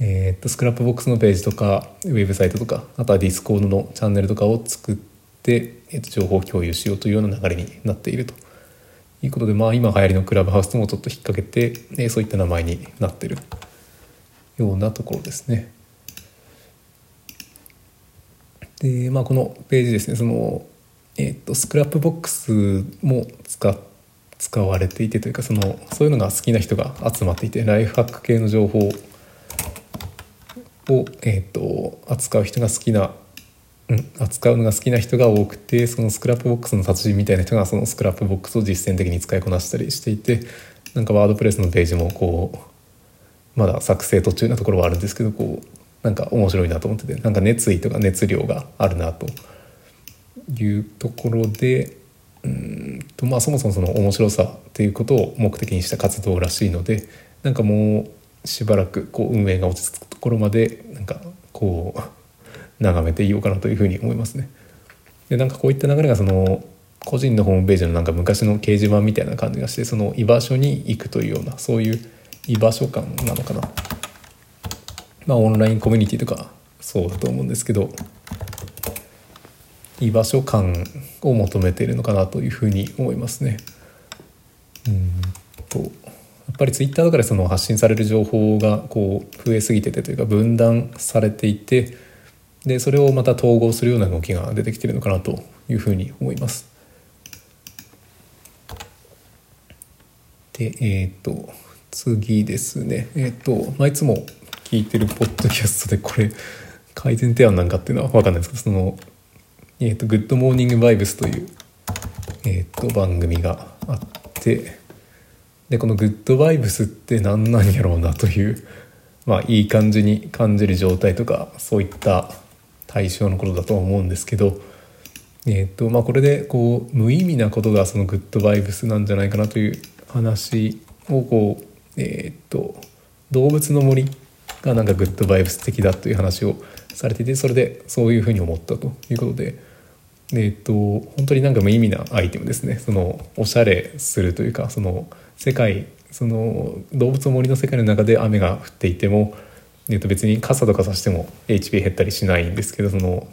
えっと Scrapbox のページとかウェブサイトとかあとは Discord のチャンネルとかを作って、えー、と情報共有しようというような流れになっていると。いうことで、まあ、今流行りのクラブハウスともちょっと引っ掛けて、えそういった名前になっているようなところですね。で、まあ、このページですねその、えーと、 Scrapbox も使って使われていてというかそのそういうのが好きな人が集まっていてライフハック系の情報を、えーと、扱う人が好きな、うん、扱うのが好きな人が多くてその Scrapbox の達人みたいな人がその Scrapbox を実践的に使いこなしたりしていてなんか WordPress のページもこうまだ作成途中なところはあるんですけどこうなんか面白いなと思っててなんか熱意とか熱量があるなというところでうんとまあそもそもその面白さっていうことを目的にした活動らしいのでなんかもうしばらくこう運営が落ち着くところまでなんかこう眺めていようかなというふうに思いますね。でなんかこういった流れがその個人のホームページのなんか昔の掲示板みたいな感じがしてその居場所に行くというようなそういう居場所感なのかな。まあオンラインコミュニティとかそうだと思うんですけど居場所感を求めているのかなというふうに思いますね。うんとやっぱりツイッターとかでその発信される情報がこう増えすぎててというか分断されていてでそれをまた統合するような動きが出てきてるのかなというふうに思います。でえっ、ー、と次ですねえっ、ー、と、まあ、いつも聞いてるポッドキャストでこれ改善提案なんかっていうのは分かんないですけどそのえーと、グッドモーニングバイブスという、えーと、番組があってでこのグッドバイブスって何なんやろうなというまあいい感じに感じる状態とかそういった対象のことだと思うんですけど、えーとまあ、これでこう無意味なことがそのグッドバイブスなんじゃないかなという話をこう、えー、と動物の森がなんかグッドバイブス的だという話をされていてそれでそういうふうに思ったということでえっと本当になんか無意味なアイテムですね。そのおしゃれするというかその世界その動物の森の世界の中で雨が降っていても、えっと、別に傘とかさしても HP 減ったりしないんですけどその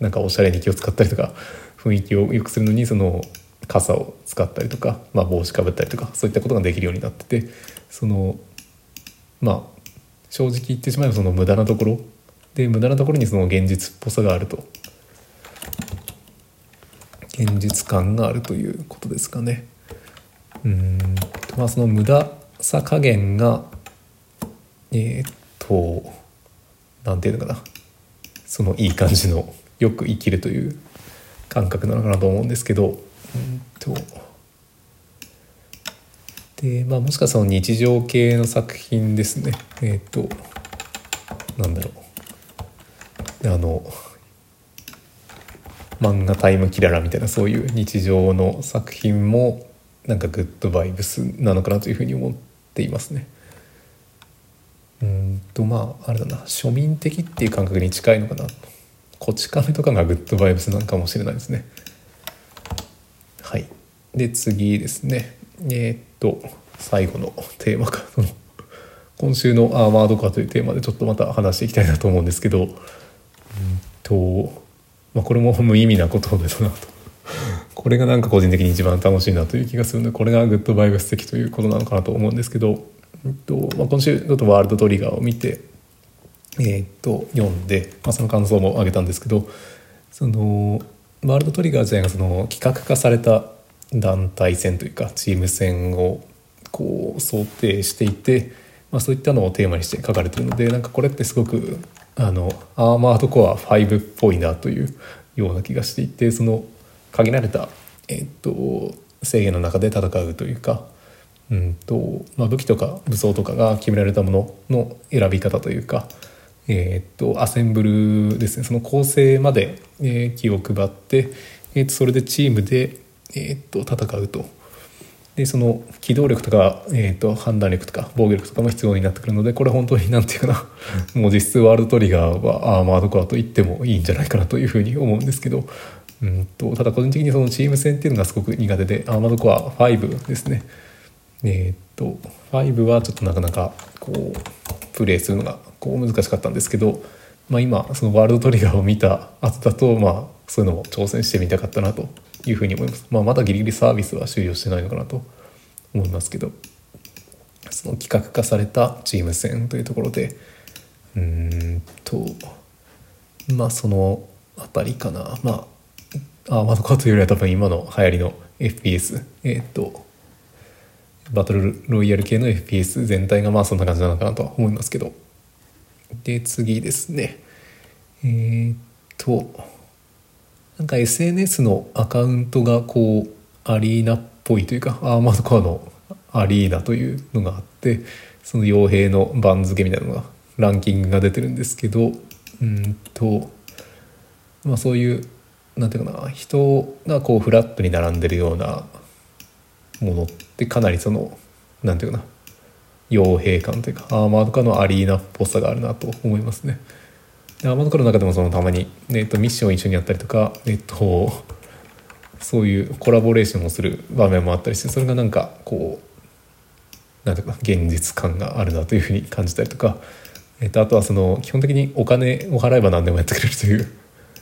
なんかおしゃれに気を使ったりとか雰囲気を良くするのにその傘を使ったりとか、まあ、帽子かぶったりとかそういったことができるようになっててそのまあ正直言ってしまえばその無駄なところ。で無駄なところにその現実っぽさがあると。現実感があるということですかね。うん。まあその無駄さ加減がえー、っと何て言うのかな。そのいい感じのよく生きるという感覚なのかなと思うんですけど。うんと。でまあもしかしたら日常系の作品ですね。えー、っとなんだろう。あの漫画タイムキララみたいなそういう日常の作品もなんかグッドバイブスなのかなというふうに思っていますね。うんとまああれだな庶民的っていう感覚に近いのかなこち亀とかがグッドバイブスなのかもしれないですね。はい。で次ですねえー、っと最後のテーマか今週のアーマードカーというテーマでちょっとまた話していきたいなと思うんですけどうんとまあ、これも無意味なことだなと。これがなんか個人的に一番楽しいなという気がするのでこれがグッドバイブス的ということなのかなと思うんですけど、えっとまあ、今週ちょっとワールドトリガーを見て、えー、っと読んで、まあ、その感想も挙げたんですけどそのワールドトリガー自体がその企画化された団体戦というかチーム戦をこう想定していて、まあ、そういったのをテーマにして書かれてるのでなんかこれってすごくあのアーマードコア5っぽいなというような気がしていてその限られた、えっと、制限の中で戦うというか、うんとまあ、武器とか武装とかが決められたものの選び方というか、えっとアセンブルですねその構成まで、えー、気を配って、えっとそれでチームで、えっと戦うと。でその機動力とか、えーと、判断力とか防御力とかも必要になってくるのでこれ本当に何て言うかなもう実質ワールドトリガーはアーマードコアと言ってもいいんじゃないかなというふうに思うんですけど、うんと、ただ個人的にそのチーム戦っていうのがすごく苦手でアーマードコア5ですね。えっ、ー、と5はちょっとなかなかこうプレイするのがこう難しかったんですけど、まあ、今そのワールドトリガーを見た後だとまあそういうのも挑戦してみたかったなというふうに思います。まあ、まだギリギリサービスは終了してないのかなと思いますけど。その企画化されたチーム戦というところでうーんとまあその辺りかな。まあまあかというよりは多分今の流行りの FPS えーっとバトルロイヤル系の FPS 全体がまあそんな感じなのかなとは思いますけど。で次ですね。えーっとなんか SNS のアカウントがこうアリーナっぽいというかアーマードコアのアリーナというのがあってその傭兵の番付みたいなのがランキングが出てるんですけどうんとまあそういうなんていうかな人がこうフラットに並んでるようなものってかなりそのなんていうかな傭兵感というかアーマード化のアリーナっぽさがあるなと思いますね。でアマード化の中でもそのたまに、えっと、ミッション一緒にやったりとか、えっと、そういうコラボレーションをする場面もあったりしてそれがなんかこうなんていうか現実感があるなというふうに感じたりとか、えっと、あとはその基本的にお金を払えば何でもやってくれるという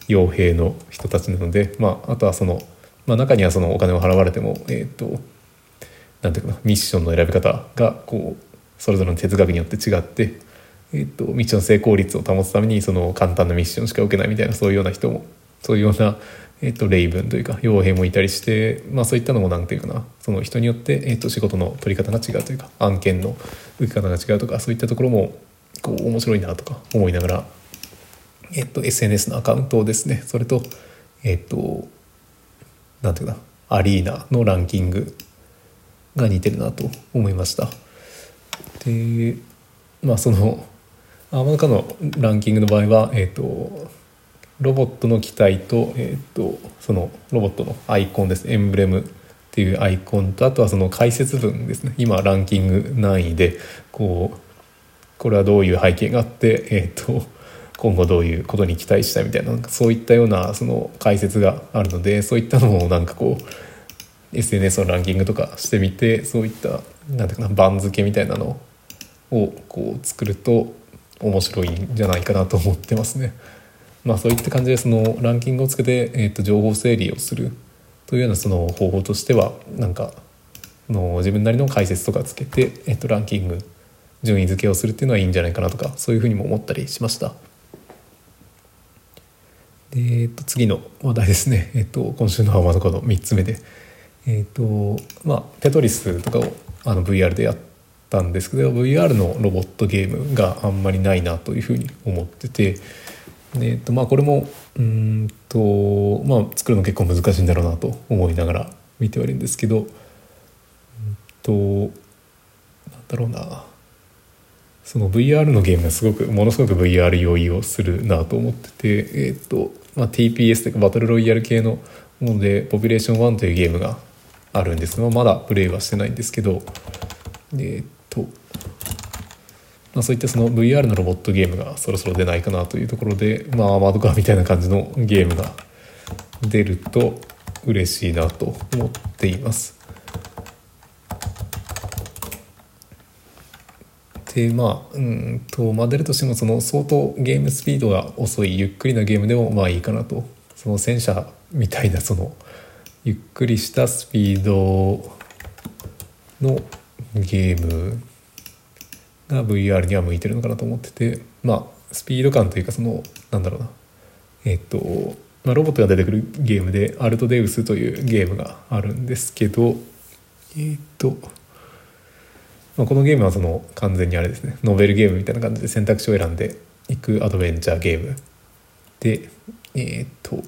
傭兵の人たちなので、まあ、あとはその、まあ、中にはそのお金を払われても、えっと、なんていうかなミッションの選び方がこうそれぞれの哲学によって違って、えっと、ミッション成功率を保つためにその簡単なミッションしか受けないみたいなそういうような人もそういうような、えっと、レイブンというか傭兵もいたりして、まあ、そういったのもなんていうかな。その人によって、えっと、仕事の取り方が違うというか案件の受け方が違うとかそういったところもこう面白いなとか思いながら、えっと、SNS のアカウントをですねそれとえっとなんていうかなアリーナのランキングが似てるなと思いました。でまあそのアマーカのランキングの場合はえっ、とロボットの機体と,、えー、とそのロボットのアイコンです。エンブレムっていうアイコンとあとはその解説文ですね。今ランキング何位でこうこれはどういう背景があって、えー、と今後どういうことに期待したいみたいななんかそういったようなその解説があるのでそういったのをなんかこう SNS のランキングとかしてみてそういったなんていうかな番付みたいなのをこう作ると面白いんじゃないかなと思ってますね。まあ、そういった感じでそのランキングをつけて、えー、と情報整理をするというようなその方法としてはなんかの自分なりの解説とかつけて、えー、とランキング順位付けをするっていうのはいいんじゃないかなとかそういうふうにも思ったりしました。でえー、と次の話題ですね、えー、と今週のハマドカの3つ目で、えーとまあ、テトリスとかをあの VR でやってたんですけど VR のロボットゲームがあんまりないなというふうに思ってて。えーとまあ、これもうんと、まあ、作るの結構難しいんだろうなと思いながら見てはいるんですけど、うんとなんだろうなその VR のゲームがすごくものすごく VR 用意をするなと思ってて、えーとまあ、TPS というかバトルロイヤル系のもので「ポピュレーション1」というゲームがあるんですがまだプレイはしてないんですけどえっ、とまあ、そういったその VR のロボットゲームがそろそろ出ないかなというところで、まあ、アーマードカーみたいな感じのゲームが出ると嬉しいなと思っています。でまあうんと、まあ、出るとしてもその相当ゲームスピードが遅いゆっくりなゲームでもまあいいかなとその戦車みたいなそのゆっくりしたスピードのゲームが VR には向いてるのかなと思っててまあスピード感というかそのなんだろうなえっと、まあ、ロボットが出てくるゲームで「アルトデウス」というゲームがあるんですけどえっと、まあ、このゲームはその完全にあれですねノベルゲームみたいな感じで選択肢を選んでいくアドベンチャーゲームでえっと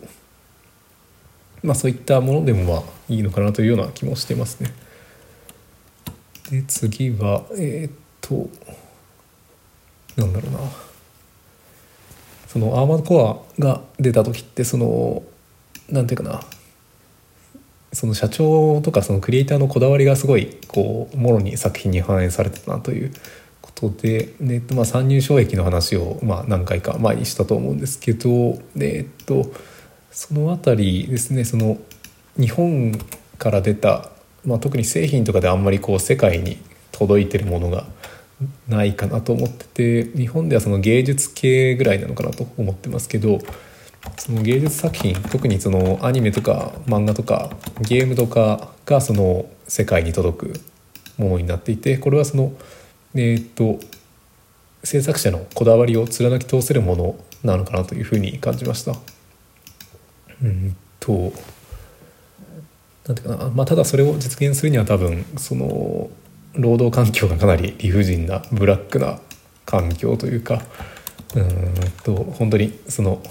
まあそういったものでもまあいいのかなというような気もしてますね。で次はえ、っとなんだろうな。そのアーマードコアが出た時ってそのなんていうかな。その社長とかそのクリエイターのこだわりがすごいこうもろに作品に反映されてたなということで、でまあ、参入障壁の話をまあ何回か前にしたと思うんですけど、えっと、その辺りですねその日本から出た、まあ、特に製品とかであんまりこう世界に届いてるものがないかなと思ってて日本ではその芸術系ぐらいなのかなと思ってますけどその芸術作品特にそのアニメとか漫画とかゲームとかがその世界に届くものになっていてこれはそのえっ、と制作者のこだわりを貫き通せるものなのかなというふうに感じました。うんととなんていうかな、まあ、ただそれを実現するには多分その労働環境がかなり理不尽なブラックな環境というかうんと本当にその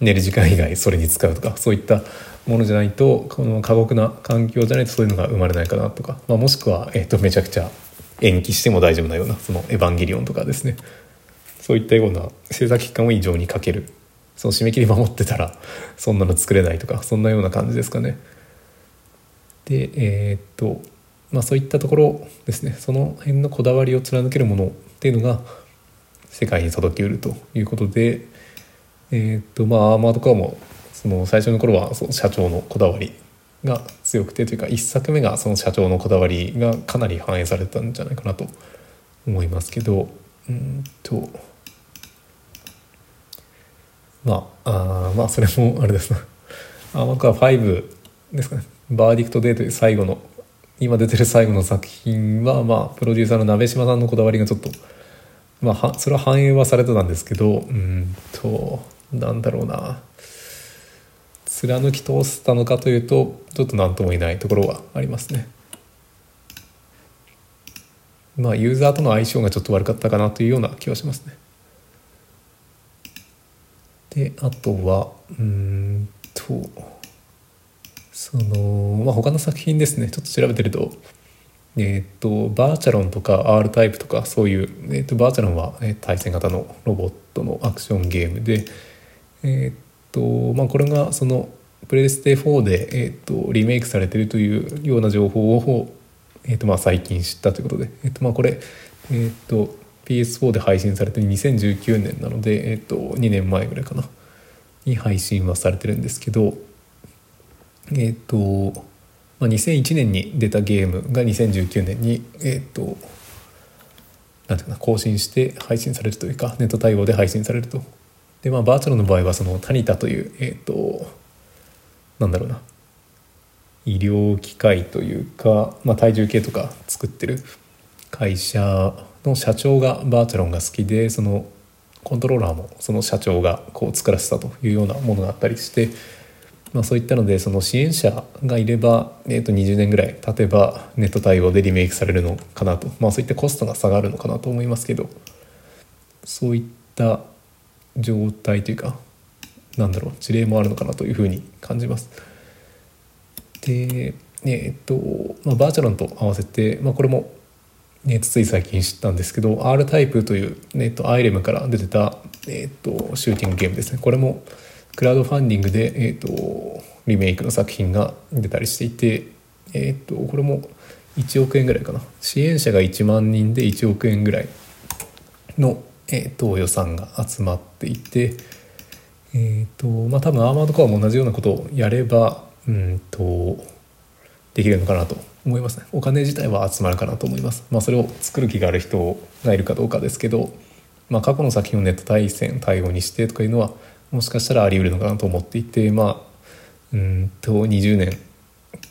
寝る時間以外それに使うとかそういったものじゃないとこの過酷な環境じゃないとそういうのが生まれないかなとか、まあ、もしくは、えー、とめちゃくちゃ延期しても大丈夫なようなその「エヴァンゲリオン」とかですねそういったような制作期間を異常にかけるその締め切り守ってたらそんなの作れないとかそんなような感じですかね。でえー、っとまあそういったところですね。その辺のこだわりを貫けるものっていうのが世界に届けうるということでえー、っとまあアーマードカーもその最初の頃はその社長のこだわりが強くてというか1作目がその社長のこだわりがかなり反映されたんじゃないかなと思いますけどうんとまああまあそれもあれですな。あ僕は5ですかね。 Verdict Day という最後の今出てる最後の作品はまあプロデューサーの鍋島さんのこだわりがちょっとまあそれは反映はされてたんですけどうんとなんだろうな貫き通せたのかというとちょっと何とも言えないところはありますね。まあユーザーとの相性がちょっと悪かったかなというような気はしますね。であとはうんとその、まあ、他の作品ですね。ちょっと調べてるとえっ、とバーチャロンとか R タイプとかそういう、えーと、バーチャロンは、え対戦型のロボットのアクションゲームでえっ、とまあこれがそのプレステ4で、えーと、リメイクされてるというような情報を、えーとまあ、最近知ったということで、えーとまあ、これ、えーと、PS4 で配信されてる2019年なので、えーと、2年前ぐらいかな。に配信はされてるんですけどえっ、ー、と、まあ、2001年に出たゲームが2019年にえっ、ー、となんていうかな更新して配信されるというかネット対応で配信されると。でまあバーチャルの場合はそのタニタというえっ、ー、となんだろうな医療機械というか、まあ、体重計とか作ってる会社の社長がバーチャロンが好きでそのコントローラーもその社長がこう作らせたというようなものがあったりして、まあ、そういったのでその支援者がいれば、えー、と20年ぐらい経てばネット対応でリメイクされるのかなと、まあ、そういったコストが下がるのかなと思いますけど。そういった状態というかなんだろう事例もあるのかなというふうに感じます。でえっと、まあ、バーチャロンと合わせて、まあ、これも、ね、つい最近知ったんですけど R タイプという、えっと、アイレムから出てた、えっと、シューティングゲームですね。これもクラウドファンディングで、えっと、リメイクの作品が出たりしていて、えっと、これも1億円ぐらいかな。支援者が1万人で1億円ぐらいの、えっと、予算が集まっていてえっ、ー、とまあ多分アーマードコアも同じようなことをやればうんとできるのかなと思いますね。お金自体は集まるかなと思います。まあそれを作る気がある人がいるかどうかですけどまあ過去の作品をネット対戦対応にしてとかいうのはもしかしたらあり得るのかなと思っていてまあうんと20年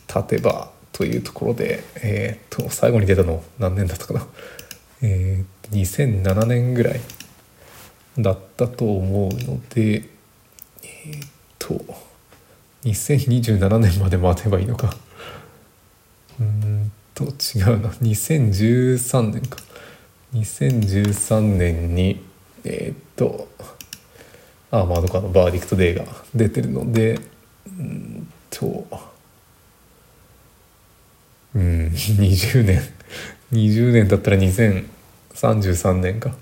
経てばというところでえっ、と最後に出たの何年だったかな。<laughs> えー、2007年ぐらいだったと思うのでえー、っと2027年まで待てばいいのか。うんと違うな。2013年か。2013年にえー、っと Armored Core の Verdict Day が出てるのでうんとうん <laughs> 20年20年だったら2033年か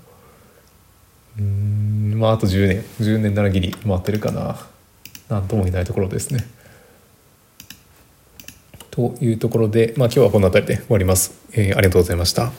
うんまああと10年10年ならぎり待ってるかななんとも言えないところですね。というところで、まあ、今日はこの辺りで終わります。えー、ありがとうございました。